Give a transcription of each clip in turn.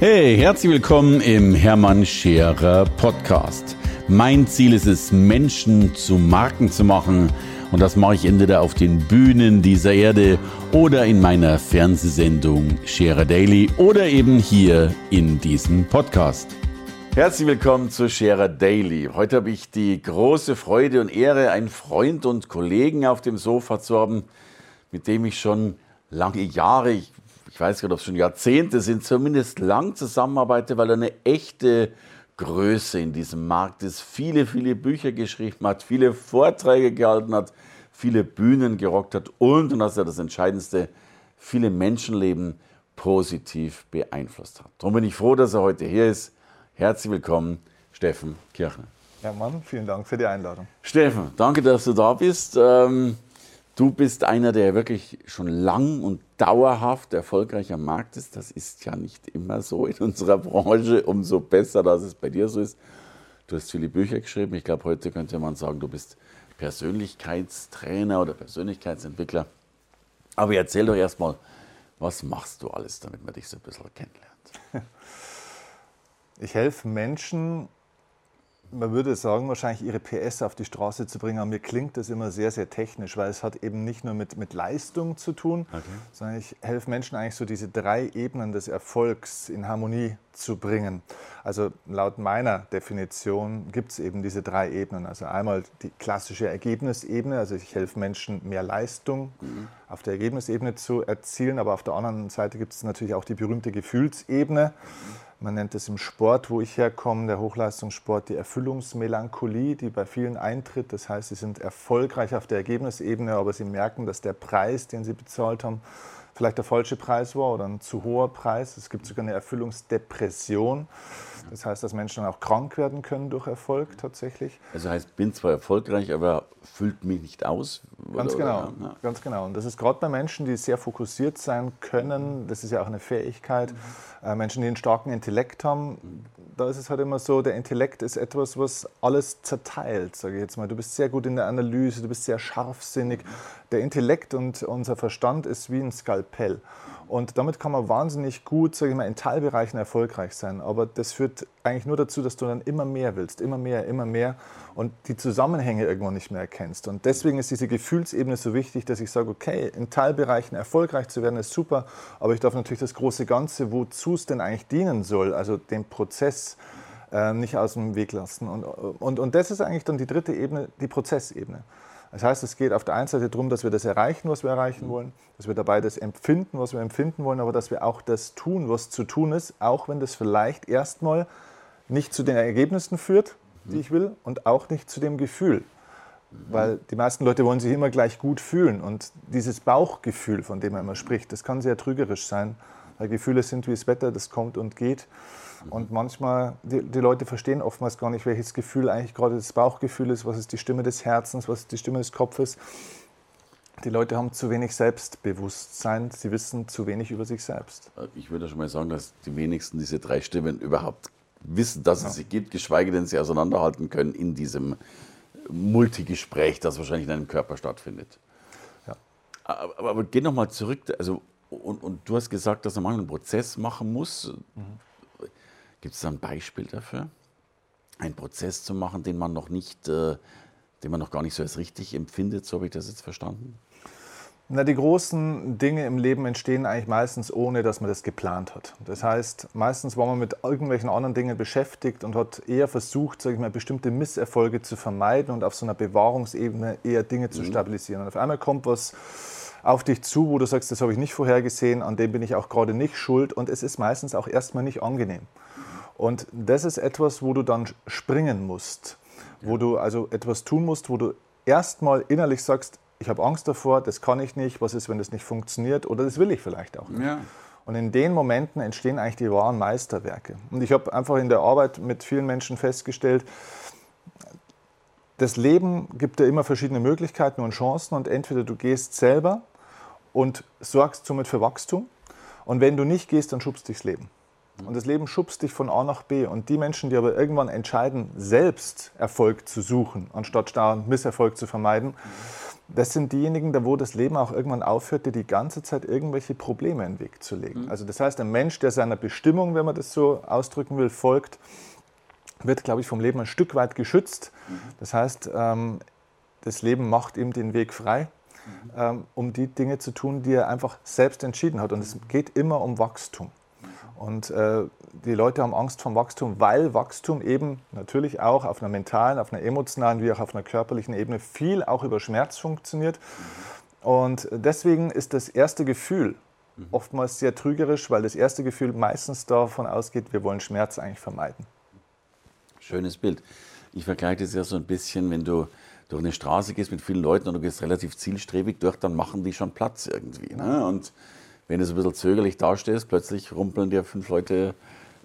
Hey, herzlich willkommen im Hermann Scherer Podcast. Mein Ziel ist es, Menschen zu Marken zu machen. Und das mache ich entweder auf den Bühnen dieser Erde oder in meiner Fernsehsendung Scherer Daily oder eben hier in diesem Podcast. Herzlich willkommen zu Scherer Daily. Heute habe ich die große Freude und Ehre, einen Freund und Kollegen auf dem Sofa zu haben, mit dem ich schon lange Jahre, ich ich weiß nicht, ob es schon Jahrzehnte sind, zumindest lang zusammenarbeite, weil er eine echte Größe in diesem Markt ist, viele, viele Bücher geschrieben hat, viele Vorträge gehalten hat, viele Bühnen gerockt hat und, und das ist ja das Entscheidendste, viele Menschenleben positiv beeinflusst hat. Darum bin ich froh, dass er heute hier ist. Herzlich willkommen, Steffen Kirchner. Ja, Mann, vielen Dank für die Einladung. Steffen, danke, dass du da bist. Ähm, Du bist einer, der wirklich schon lang und dauerhaft erfolgreich am Markt ist. Das ist ja nicht immer so in unserer Branche. Umso besser, dass es bei dir so ist. Du hast viele Bücher geschrieben. Ich glaube, heute könnte man sagen, du bist Persönlichkeitstrainer oder Persönlichkeitsentwickler. Aber erzähl doch erstmal, was machst du alles, damit man dich so ein bisschen kennenlernt? Ich helfe Menschen, man würde sagen, wahrscheinlich ihre PS auf die Straße zu bringen. Aber mir klingt das immer sehr, sehr technisch, weil es hat eben nicht nur mit, mit Leistung zu tun, okay. sondern ich helfe Menschen eigentlich so diese drei Ebenen des Erfolgs in Harmonie zu bringen. Also laut meiner Definition gibt es eben diese drei Ebenen. Also einmal die klassische Ergebnisebene, also ich helfe Menschen mehr Leistung mhm. auf der Ergebnisebene zu erzielen, aber auf der anderen Seite gibt es natürlich auch die berühmte Gefühlsebene. Mhm man nennt es im Sport, wo ich herkomme, der Hochleistungssport, die Erfüllungsmelancholie, die bei vielen eintritt. Das heißt, sie sind erfolgreich auf der Ergebnisebene, aber sie merken, dass der Preis, den sie bezahlt haben, vielleicht der falsche Preis war oder ein zu hoher Preis. Es gibt sogar eine Erfüllungsdepression. Das heißt, dass Menschen auch krank werden können durch Erfolg tatsächlich. Also heißt, bin zwar erfolgreich, aber füllt mich nicht aus. Ganz genau, ja. ganz genau. Und das ist gerade bei Menschen, die sehr fokussiert sein können. Das ist ja auch eine Fähigkeit. Mhm. Äh, Menschen, die einen starken Intellekt haben, da ist es halt immer so, der Intellekt ist etwas, was alles zerteilt, sage ich jetzt mal. Du bist sehr gut in der Analyse, du bist sehr scharfsinnig. Der Intellekt und unser Verstand ist wie ein Skalpell. Und damit kann man wahnsinnig gut, sage ich mal, in Teilbereichen erfolgreich sein. Aber das führt eigentlich nur dazu, dass du dann immer mehr willst, immer mehr, immer mehr und die Zusammenhänge irgendwann nicht mehr erkennst. Und deswegen ist diese Gefühlsebene so wichtig, dass ich sage, okay, in Teilbereichen erfolgreich zu werden ist super, aber ich darf natürlich das große Ganze, wozu es denn eigentlich dienen soll, also den Prozess, äh, nicht aus dem Weg lassen. Und, und, und das ist eigentlich dann die dritte Ebene, die Prozessebene. Das heißt, es geht auf der einen Seite darum, dass wir das erreichen, was wir erreichen wollen, dass wir dabei das empfinden, was wir empfinden wollen, aber dass wir auch das tun, was zu tun ist, auch wenn das vielleicht erstmal nicht zu den Ergebnissen führt, die ich will, und auch nicht zu dem Gefühl. Weil die meisten Leute wollen sich immer gleich gut fühlen. Und dieses Bauchgefühl, von dem man immer spricht, das kann sehr trügerisch sein. Weil Gefühle sind wie das Wetter, das kommt und geht. Und manchmal, die, die, Leute verstehen oftmals gar nicht, welches Gefühl eigentlich gerade das Bauchgefühl ist, was ist die Stimme des Herzens, was ist die Stimme des Kopfes. Die Leute haben zu wenig Selbstbewusstsein, sie wissen zu wenig über sich selbst. Ich würde schon mal sagen, dass die wenigsten diese drei Stimmen überhaupt wissen, dass es sie gibt, geschweige denn sie auseinanderhalten können in diesem Multigespräch, das wahrscheinlich in einem Körper stattfindet. Ja. Aber, aber, aber geh nochmal zurück, also, und, und, du hast gesagt, dass man einen Prozess machen muss. Mhm Gibt es da ein Beispiel dafür? Einen Prozess zu machen, den man noch nicht, äh, den man noch gar nicht so als richtig empfindet, so habe ich das jetzt verstanden? Na, die großen Dinge im Leben entstehen eigentlich meistens ohne, dass man das geplant hat. Das heißt, meistens war man mit irgendwelchen anderen Dingen beschäftigt und hat eher versucht, sage ich mal, bestimmte Misserfolge zu vermeiden und auf so einer Bewahrungsebene eher Dinge zu mhm. stabilisieren. Und auf einmal kommt was auf dich zu, wo du sagst, das habe ich nicht vorhergesehen, an dem bin ich auch gerade nicht schuld und es ist meistens auch erstmal nicht angenehm. Und das ist etwas, wo du dann springen musst, wo du also etwas tun musst, wo du erstmal innerlich sagst, ich habe Angst davor, das kann ich nicht, was ist, wenn das nicht funktioniert oder das will ich vielleicht auch nicht. Ja. Und in den Momenten entstehen eigentlich die wahren Meisterwerke. Und ich habe einfach in der Arbeit mit vielen Menschen festgestellt, das Leben gibt dir immer verschiedene Möglichkeiten und Chancen und entweder du gehst selber und sorgst somit für Wachstum und wenn du nicht gehst, dann schubst dich das Leben. Und das Leben schubst dich von A nach B. Und die Menschen, die aber irgendwann entscheiden, selbst Erfolg zu suchen, anstatt da Misserfolg zu vermeiden, das sind diejenigen, da wo das Leben auch irgendwann aufhört, die die ganze Zeit irgendwelche Probleme in den Weg zu legen. Mhm. Also das heißt, ein Mensch, der seiner Bestimmung, wenn man das so ausdrücken will, folgt, wird, glaube ich, vom Leben ein Stück weit geschützt. Mhm. Das heißt, ähm, das Leben macht ihm den Weg frei, mhm. Ähm, um die Dinge zu tun, die er einfach selbst entschieden hat. Und es geht immer um Wachstum. Und äh, die Leute haben Angst vom Wachstum, weil Wachstum eben natürlich auch auf einer mentalen, auf einer emotionalen wie auch auf einer körperlichen Ebene viel auch über Schmerz funktioniert. Und deswegen ist das erste Gefühl oftmals sehr trügerisch, weil das erste Gefühl meistens davon ausgeht, wir wollen Schmerz eigentlich vermeiden. Schönes Bild. Ich vergleiche das ja so ein bisschen, wenn du durch eine Straße gehst mit vielen Leuten und du gehst relativ zielstrebig durch, dann machen die schon Platz irgendwie. Ne? Und wenn du so ein bisschen zögerlich dastehst, plötzlich rumpeln dir fünf Leute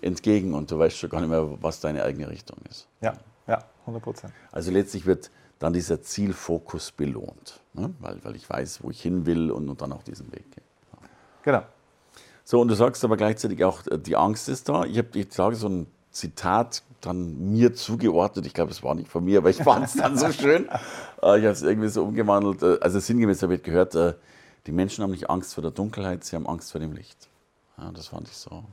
entgegen und du weißt schon gar nicht mehr, was deine eigene Richtung ist. Ja, ja, 100 Prozent. Also letztlich wird dann dieser Zielfokus belohnt, ne? weil, weil ich weiß, wo ich hin will und, und dann auch diesen Weg gehe. Genau. So, und du sagst aber gleichzeitig auch, äh, die Angst ist da. Ich habe, ich sage so ein Zitat dann mir zugeordnet. Ich glaube, es war nicht von mir, aber ich fand es dann so schön. Äh, ich habe es irgendwie so umgewandelt. Äh, also sinngemäß habe ich gehört, die Menschen haben nicht Angst vor der Dunkelheit, sie haben Angst vor dem Licht. Ja, das fand ich so.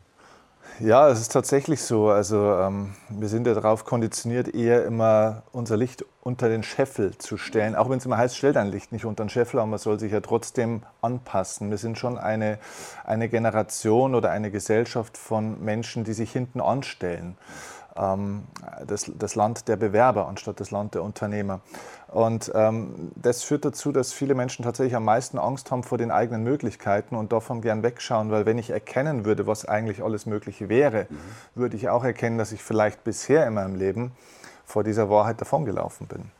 Ja, es ist tatsächlich so. Also ähm, wir sind ja darauf konditioniert, eher immer unser Licht unter den Scheffel zu stellen. Auch wenn es immer heißt, stell dein Licht nicht unter den Scheffel, aber man soll sich ja trotzdem anpassen. Wir sind schon eine, eine Generation oder eine Gesellschaft von Menschen, die sich hinten anstellen. Ähm, das, das Land der Bewerber anstatt das Land der Unternehmer. Und ähm, das führt dazu, dass viele Menschen tatsächlich am meisten Angst haben vor den eigenen Möglichkeiten und davon gern wegschauen, weil wenn ich erkennen würde, was eigentlich alles möglich wäre, mhm. würde ich auch erkennen, dass ich vielleicht bisher in meinem Leben vor dieser Wahrheit davongelaufen bin.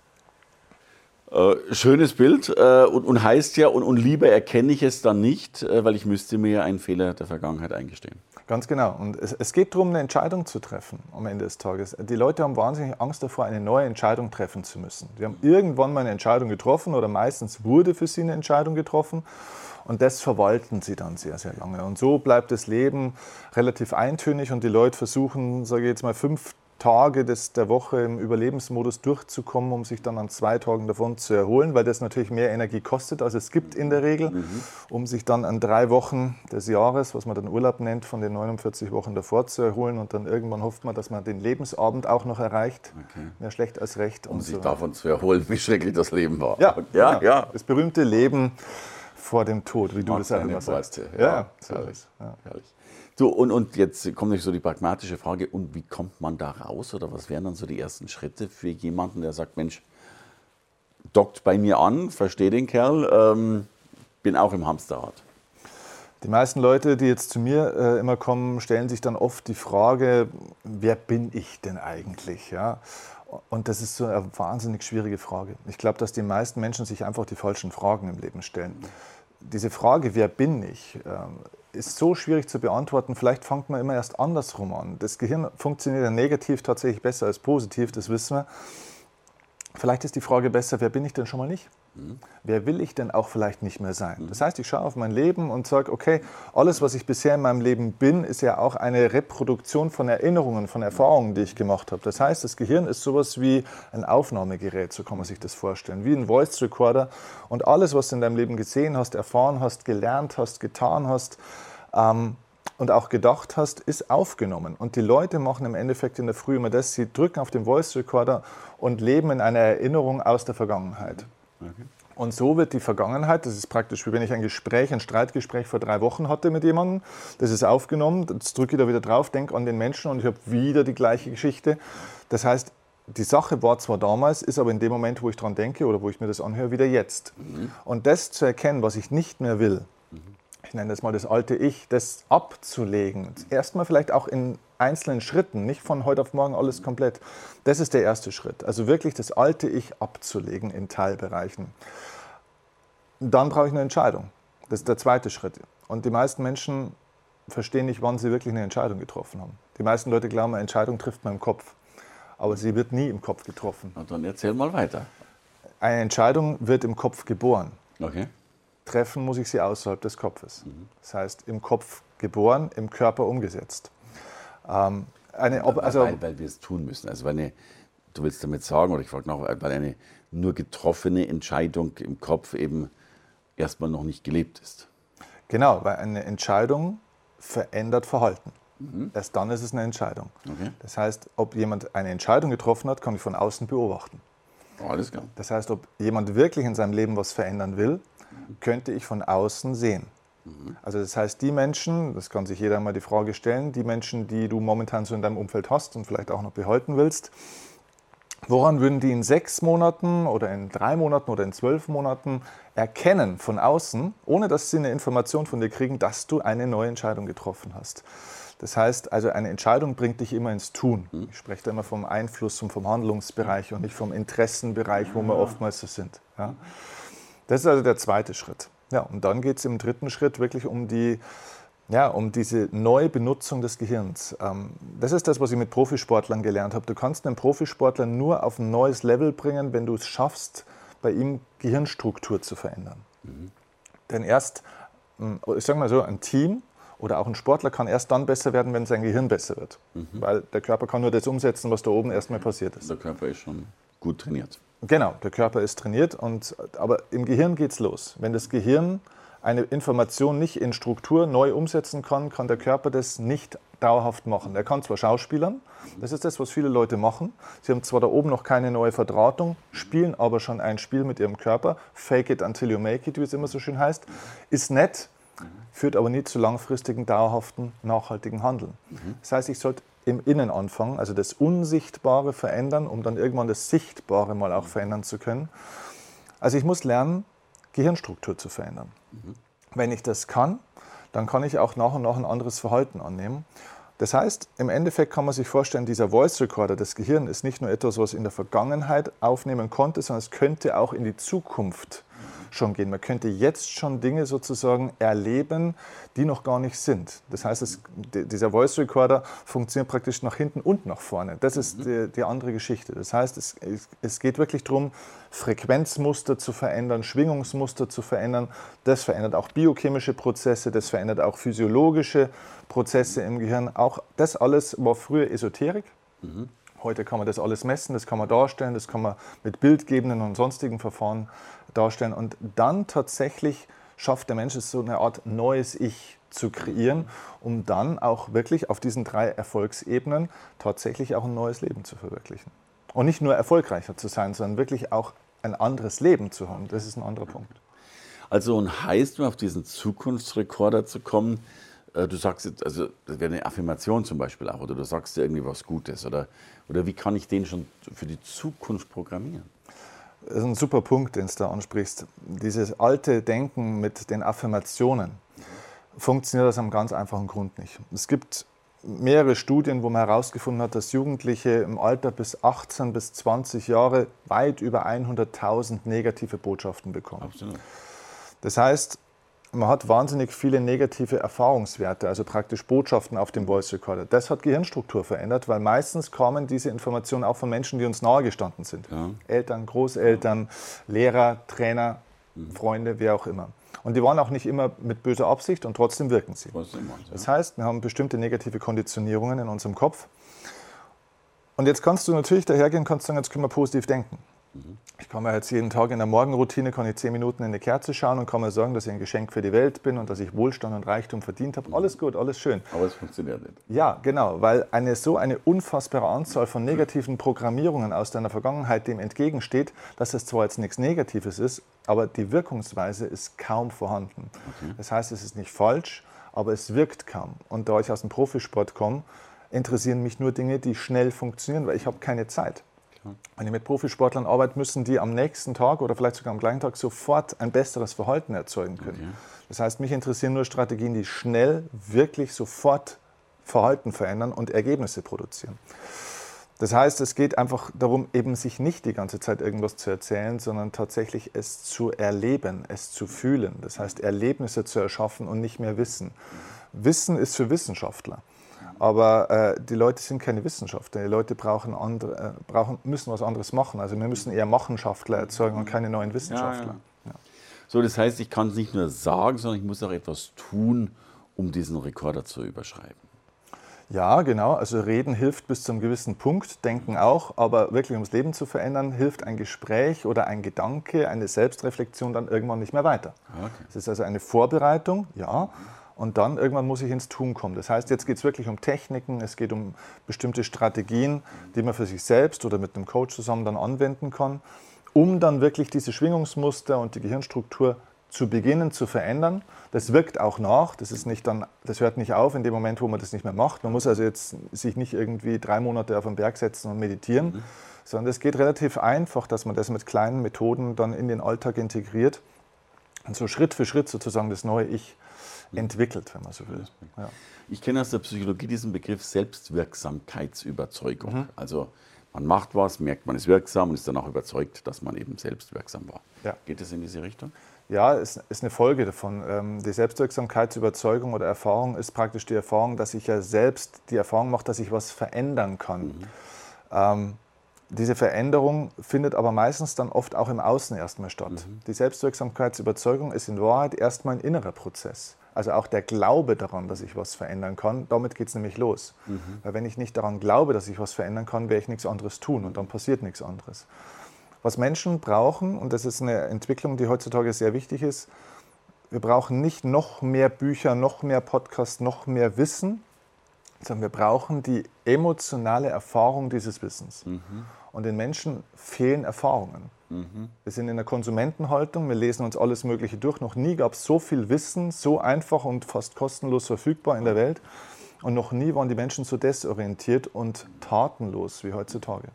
Äh, schönes Bild äh, und, und, heißt ja, und, und, lieber erkenne ich es dann nicht, äh, weil ich müsste mir einen Fehler der Vergangenheit eingestehen. Ganz genau. Und es, es, geht darum, eine Entscheidung zu treffen am Ende des Tages. Die Leute haben wahnsinnig Angst davor, eine neue Entscheidung treffen zu müssen. Die haben irgendwann mal eine Entscheidung getroffen oder meistens wurde für sie eine Entscheidung getroffen. Und das verwalten sie dann sehr, sehr lange. Und so bleibt das Leben relativ eintönig und die Leute versuchen, sage ich jetzt mal, fünf Tage des, der Woche im Überlebensmodus durchzukommen, um sich dann an zwei Tagen davon zu erholen, weil das natürlich mehr Energie kostet, als es gibt in der Regel, mhm. um sich dann an drei Wochen des Jahres, was man dann Urlaub nennt, von den 49 Wochen davor zu erholen und dann irgendwann hofft man, dass man den Lebensabend auch noch erreicht. Okay. Mehr schlecht als recht. Um sich so. davon zu erholen, wie schrecklich das Leben war. Ja, ja, genau. ja. Das berühmte Leben vor dem Tod, wie du das auch immer sagst. Ja, ja, so herrlich. Ja. herrlich. So, und, und jetzt kommt nicht so die pragmatische Frage, und wie kommt man da raus oder was wären dann so die ersten Schritte für jemanden, der sagt, Mensch, dockt bei mir an, verstehe den Kerl, ähm, bin auch im Hamsterrad. Die meisten Leute, die jetzt zu mir äh, immer kommen, stellen sich dann oft die Frage, wer bin ich denn eigentlich? Ja? Und das ist so eine wahnsinnig schwierige Frage. Ich glaube, dass die meisten Menschen sich einfach die falschen Fragen im Leben stellen. Diese Frage, wer bin ich, ähm, ist so schwierig zu beantworten. Vielleicht fängt man immer erst andersrum an. Das Gehirn funktioniert ja negativ tatsächlich besser als positiv, das wissen wir. Vielleicht ist die Frage besser, wer bin ich denn schon mal nicht? Mhm. Wer will ich denn auch vielleicht nicht mehr sein? Mhm. Das heißt, ich schaue auf mein Leben und sage, okay, alles, was ich bisher in meinem Leben bin, ist ja auch eine Reproduktion von Erinnerungen, von Erfahrungen, die ich gemacht habe. Das heißt, das Gehirn ist sowas wie ein Aufnahmegerät, so kann man sich das vorstellen, wie ein Voice Recorder. Und alles, was du in deinem Leben gesehen hast, erfahren hast, gelernt hast, getan hast, ähm, und auch gedacht hast, ist aufgenommen. Und die Leute machen im Endeffekt in der Früh immer das, sie drücken auf den Voice Recorder und leben in einer Erinnerung aus der Vergangenheit. Okay. Und so wird die Vergangenheit, das ist praktisch wie wenn ich ein Gespräch, ein Streitgespräch vor drei Wochen hatte mit jemandem, das ist aufgenommen, jetzt drücke ich da wieder drauf, denke an den Menschen und ich habe wieder die gleiche Geschichte. Das heißt, die Sache war zwar damals, ist aber in dem Moment, wo ich daran denke oder wo ich mir das anhöre, wieder jetzt. Mhm. Und das zu erkennen, was ich nicht mehr will, ich nenne das mal das alte Ich, das abzulegen. Erstmal vielleicht auch in einzelnen Schritten, nicht von heute auf morgen alles komplett. Das ist der erste Schritt. Also wirklich das alte Ich abzulegen in Teilbereichen. Dann brauche ich eine Entscheidung. Das ist der zweite Schritt. Und die meisten Menschen verstehen nicht, wann sie wirklich eine Entscheidung getroffen haben. Die meisten Leute glauben, eine Entscheidung trifft man im Kopf. Aber sie wird nie im Kopf getroffen. Und dann erzähl mal weiter. Eine Entscheidung wird im Kopf geboren. Okay treffen muss ich sie außerhalb des Kopfes. Mhm. Das heißt, im Kopf geboren, im Körper umgesetzt. Ähm, eine, ob, also, weil, weil wir es tun müssen. Also eine, du willst damit sagen, oder ich frage noch, weil eine nur getroffene Entscheidung im Kopf eben erstmal noch nicht gelebt ist. Genau, weil eine Entscheidung verändert Verhalten. Mhm. Erst dann ist es eine Entscheidung. Okay. Das heißt, ob jemand eine Entscheidung getroffen hat, kann ich von außen beobachten. Alles klar. Das heißt, ob jemand wirklich in seinem Leben was verändern will. Könnte ich von außen sehen. Mhm. Also das heißt, die Menschen, das kann sich jeder mal die Frage stellen, die Menschen, die du momentan so in deinem Umfeld hast und vielleicht auch noch behalten willst, woran würden die in sechs Monaten oder in drei Monaten oder in zwölf Monaten erkennen von außen, ohne dass sie eine Information von dir kriegen, dass du eine neue Entscheidung getroffen hast? Das heißt, also eine Entscheidung bringt dich immer ins Tun. Mhm. Ich spreche da immer vom Einfluss und vom Handlungsbereich und nicht vom Interessenbereich, wo wir oftmals so sind. Ja? Das ist also der zweite Schritt. Ja, und dann geht es im dritten Schritt wirklich um die ja, um diese neue Benutzung des Gehirns. Ähm, das ist das, was ich mit Profisportlern gelernt habe. Du kannst einen Profisportler nur auf ein neues Level bringen, wenn du es schaffst, bei ihm Gehirnstruktur zu verändern. Mhm. Denn erst, hm, ich sage mal so, ein Team oder auch ein Sportler kann erst dann besser werden, wenn sein Gehirn besser wird. Mhm. Weil der Körper kann nur das umsetzen, was da oben erstmal passiert ist. Der Körper ist schon gut trainiert. Genau, der Körper ist trainiert, und, aber im Gehirn geht es los. Wenn das Gehirn eine Information nicht in Struktur neu umsetzen kann, kann der Körper das nicht dauerhaft machen. Er kann zwar Schauspielern, das ist das, was viele Leute machen. Sie haben zwar da oben noch keine neue Verdrahtung, spielen aber schon ein Spiel mit ihrem Körper. Fake it until you make it, wie es immer so schön heißt. Ist nett, führt aber nie zu langfristigen, dauerhaften, nachhaltigen Handeln. Das heißt, ich sollte im Innen anfangen, also das Unsichtbare verändern, um dann irgendwann das Sichtbare mal auch verändern zu können. Also ich muss lernen, Gehirnstruktur zu verändern. Mhm. Wenn ich das kann, dann kann ich auch nach und nach ein anderes Verhalten annehmen. Das heißt, im Endeffekt kann man sich vorstellen, dieser Voice Recorder, das Gehirn, ist nicht nur etwas, was in der Vergangenheit aufnehmen konnte, sondern es könnte auch in die Zukunft schon gehen. Man könnte jetzt schon Dinge sozusagen erleben, die noch gar nicht sind. Das heißt, es, dieser Voice Recorder funktioniert praktisch nach hinten und nach vorne. Das ist mhm. die, die, andere Geschichte. Das heißt, es, es geht wirklich darum, Frequenzmuster zu verändern, Schwingungsmuster zu verändern. Das verändert auch biochemische Prozesse, das verändert auch physiologische Prozesse im Gehirn. Auch das alles war früher Esoterik. Mhm. Heute kann man das alles messen, das kann man darstellen, das kann man mit bildgebenden und sonstigen Verfahren darstellen. Und dann tatsächlich schafft der Mensch es, so eine Art neues Ich zu kreieren, um dann auch wirklich auf diesen drei Erfolgsebenen tatsächlich auch ein neues Leben zu verwirklichen. Und nicht nur erfolgreicher zu sein, sondern wirklich auch ein anderes Leben zu haben. Das ist ein anderer Punkt. Also und heißt, um auf diesen Zukunftsrekorder zu kommen, äh, du sagst jetzt, also das wäre eine Affirmation zum Beispiel auch, oder du sagst dir irgendwie was Gutes, oder, oder wie kann ich den schon für die Zukunft programmieren? Das ist ein super Punkt, den du da ansprichst. Dieses alte Denken mit den Affirmationen funktioniert aus einem ganz einfachen Grund nicht. Es gibt mehrere Studien, wo man herausgefunden hat, dass Jugendliche im Alter bis 18 bis 20 Jahre weit über 100.000 negative Botschaften bekommen. Absolut. Das heißt, man hat wahnsinnig viele negative Erfahrungswerte, also praktisch Botschaften auf dem Voice Recorder. Das hat Gehirnstruktur verändert, weil meistens kamen diese Informationen auch von Menschen, die uns nahegestanden sind. Ja. Eltern, Großeltern, Lehrer, Trainer, mhm. Freunde, wer auch immer. Und die waren auch nicht immer mit böser Absicht und trotzdem wirken sie. Das heißt, wir haben bestimmte negative Konditionierungen in unserem Kopf. Und jetzt kannst du natürlich dahergehen und kannst sagen, jetzt können wir positiv denken. Ich kann mir jetzt jeden Tag in der Morgenroutine kann ich zehn Minuten in eine Kerze schauen und kann mir sagen, dass ich ein Geschenk für die Welt bin und dass ich Wohlstand und Reichtum verdient habe. Alles gut, alles schön. Aber es funktioniert nicht. Ja, genau, weil eine so eine unfassbare Anzahl von negativen Programmierungen aus deiner Vergangenheit dem entgegensteht, dass es zwar jetzt nichts Negatives ist, aber die Wirkungsweise ist kaum vorhanden. Okay. Das heißt, es ist nicht falsch, aber es wirkt kaum. Und da ich aus dem Profisport komme, interessieren mich nur Dinge, die schnell funktionieren, weil ich habe keine Zeit. Wenn ich mit Profisportlern arbeite, müssen die am nächsten Tag oder vielleicht sogar am gleichen Tag sofort ein besseres Verhalten erzeugen können. Okay. Das heißt, mich interessieren nur Strategien, die schnell, wirklich sofort Verhalten verändern und Ergebnisse produzieren. Das heißt, es geht einfach darum, eben sich nicht die ganze Zeit irgendwas zu erzählen, sondern tatsächlich es zu erleben, es zu fühlen. Das heißt, Erlebnisse zu erschaffen und nicht mehr Wissen. Wissen ist für Wissenschaftler. Aber äh, die Leute sind keine Wissenschaftler. Die Leute brauchen andere, äh, brauchen, müssen was anderes machen. Also wir müssen eher Machenschaftler erzeugen und keine neuen Wissenschaftler. Ja, ja. So, das heißt, ich kann es nicht nur sagen, sondern ich muss auch etwas tun, um diesen Rekorder zu überschreiben. Ja, genau. Also reden hilft bis zu einem gewissen Punkt, denken auch, aber wirklich ums Leben zu verändern, hilft ein Gespräch oder ein Gedanke, eine Selbstreflexion dann irgendwann nicht mehr weiter. Es okay. ist also eine Vorbereitung, ja, und dann irgendwann muss ich ins Tun kommen. Das heißt, jetzt geht es wirklich um Techniken, es geht um bestimmte Strategien, die man für sich selbst oder mit einem Coach zusammen dann anwenden kann, um dann wirklich diese Schwingungsmuster und die Gehirnstruktur zu beginnen zu verändern. Das wirkt auch nach. Das, ist nicht dann, das hört nicht auf in dem Moment, wo man das nicht mehr macht. Man muss also jetzt sich nicht irgendwie drei Monate auf den Berg setzen und meditieren, mhm. sondern es geht relativ einfach, dass man das mit kleinen Methoden dann in den Alltag integriert und so Schritt für Schritt sozusagen das neue Ich. Entwickelt, wenn man so will. Ja. Ich kenne aus der Psychologie diesen Begriff Selbstwirksamkeitsüberzeugung. Mhm. Also man macht was, merkt, man ist wirksam und ist dann auch überzeugt, dass man eben selbst wirksam war. Ja. Geht es in diese Richtung? Ja, ist, ist eine Folge davon. Ähm, die Selbstwirksamkeitsüberzeugung oder Erfahrung ist praktisch die Erfahrung, dass ich ja selbst die Erfahrung mache, dass ich was verändern kann. Mhm. Ähm, diese Veränderung findet aber meistens dann oft auch im Außen erstmal statt. Mhm. Die Selbstwirksamkeitsüberzeugung ist in Wahrheit erstmal ein innerer Prozess. Also auch der Glaube daran, dass ich was verändern kann, damit geht es nämlich los. Mhm. Weil wenn ich nicht daran glaube, dass ich was verändern kann, werde ich nichts anderes tun und dann passiert nichts anderes. Was Menschen brauchen, und das ist eine Entwicklung, die heutzutage sehr wichtig ist, wir brauchen nicht noch mehr Bücher, noch mehr Podcasts, noch mehr Wissen, sondern wir brauchen die emotionale Erfahrung dieses Wissens. Mhm. Und den Menschen fehlen Erfahrungen. Mhm. Wir sind in der Konsumentenhaltung, wir lesen uns alles Mögliche durch. Noch nie gab es so viel Wissen, so einfach und fast kostenlos verfügbar in der Welt. Und noch nie waren die Menschen so desorientiert und tatenlos wie heutzutage.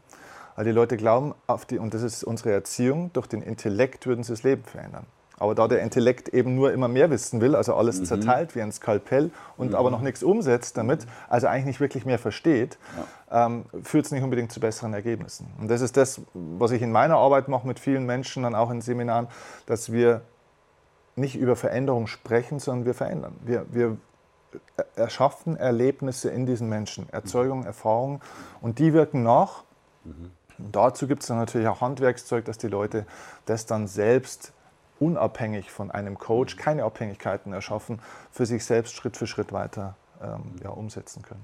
Weil die Leute glauben, auf die, und das ist unsere Erziehung, durch den Intellekt würden sie das Leben verändern. Aber da der Intellekt eben nur immer mehr wissen will, also alles mhm. zerteilt wie ein Skalpell und mhm. aber noch nichts umsetzt damit, also eigentlich nicht wirklich mehr versteht, ja. ähm, führt es nicht unbedingt zu besseren Ergebnissen. Und das ist das, was ich in meiner Arbeit mache mit vielen Menschen, dann auch in Seminaren, dass wir nicht über Veränderung sprechen, sondern wir verändern. Wir, wir erschaffen Erlebnisse in diesen Menschen, Erzeugung, Erfahrungen und die wirken nach. Mhm. Dazu gibt es dann natürlich auch Handwerkszeug, dass die Leute das dann selbst unabhängig von einem Coach, keine Abhängigkeiten erschaffen, für sich selbst Schritt für Schritt weiter ähm, ja, umsetzen können.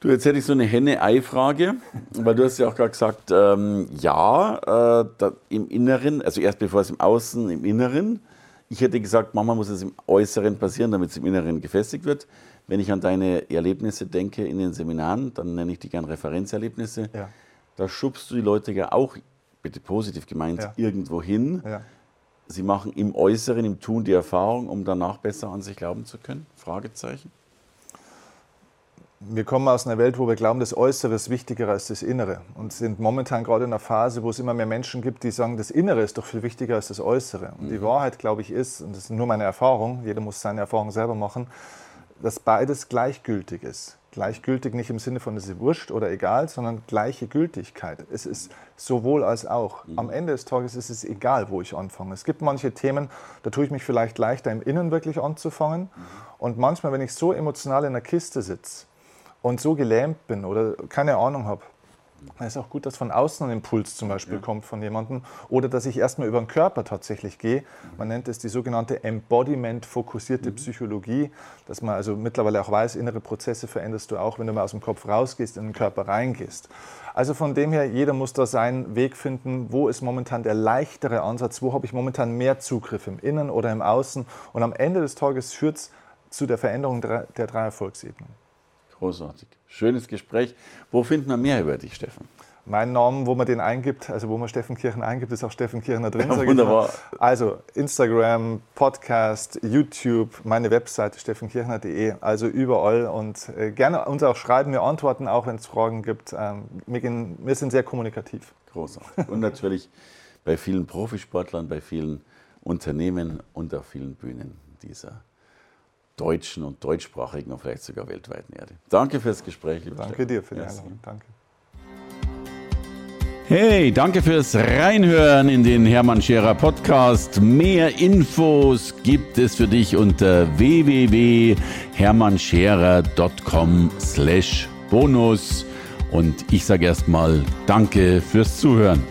Du, jetzt hätte ich so eine Henne-Ei-Frage, weil du hast ja auch gerade gesagt, ähm, ja, äh, im Inneren, also erst bevor es im Außen, im Inneren. Ich hätte gesagt, manchmal muss es im Äußeren passieren, damit es im Inneren gefestigt wird. Wenn ich an deine Erlebnisse denke in den Seminaren, dann nenne ich die gern Referenzerlebnisse. Ja da schubst du die Leute ja auch, bitte positiv gemeint, ja. irgendwo hin. Ja. Sie machen im Äußeren, im Tun die Erfahrung, um danach besser an sich glauben zu können? Fragezeichen. Wir kommen aus einer Welt, wo wir glauben, das Äußere ist wichtiger als das Innere. Und sind momentan gerade in einer Phase, wo es immer mehr Menschen gibt, die sagen, das Innere ist doch viel wichtiger als das Äußere. Und mhm. die Wahrheit, glaube ich, ist, und das ist nur meine Erfahrung, jeder muss seine Erfahrung selber machen, dass beides gleichgültig ist. Gleichgültig nicht im Sinne von es ist wurscht oder egal, sondern gleiche Gültigkeit. Es ist sowohl als auch. Mhm. Am Ende des Tages ist es egal, wo ich anfange. Es gibt manche Themen, da tue ich mich vielleicht leichter im Innen wirklich anzufangen. Mhm. Und manchmal, wenn ich so emotional in der Kiste sitze und so gelähmt bin oder keine Ahnung habe, es ist auch gut, dass von außen ein Impuls zum Beispiel ja. kommt von jemandem oder dass ich erstmal über den Körper tatsächlich gehe. Man nennt es die sogenannte Embodiment-fokussierte mhm. Psychologie, dass man also mittlerweile auch weiß, innere Prozesse veränderst du auch, wenn du mal aus dem Kopf rausgehst, in den Körper reingehst. Also von dem her, jeder muss da seinen Weg finden, wo ist momentan der leichtere Ansatz, wo habe ich momentan mehr Zugriff im Innen oder im Außen. Und am Ende des Tages führt es zu der Veränderung der drei Erfolgsebenen. Großartig. Schönes Gespräch. Wo findet man mehr über dich, Steffen? Mein Name, wo man den eingibt, also wo man Steffen Kirchen eingibt, ist auch Steffen Kirchner drin. Ja, wunderbar. Also Instagram, Podcast, YouTube, meine Webseite steffenkirchner.de, also überall und äh, gerne uns auch schreiben, wir antworten auch, wenn es Fragen gibt. Ähm, wir, gehen, wir sind sehr kommunikativ. Großartig. Und natürlich bei vielen Profisportlern, bei vielen Unternehmen und auf vielen Bühnen dieser deutschen und deutschsprachigen und vielleicht sogar weltweiten Erde. Danke fürs Gespräch, lieber Danke Steffen. dir für die Einladung. Danke. Hey, danke fürs Reinhören in den Hermann Scherer Podcast. Mehr Infos gibt es für dich unter www.hermannscherer.com slash bonus. Und ich sage erstmal Danke fürs Zuhören.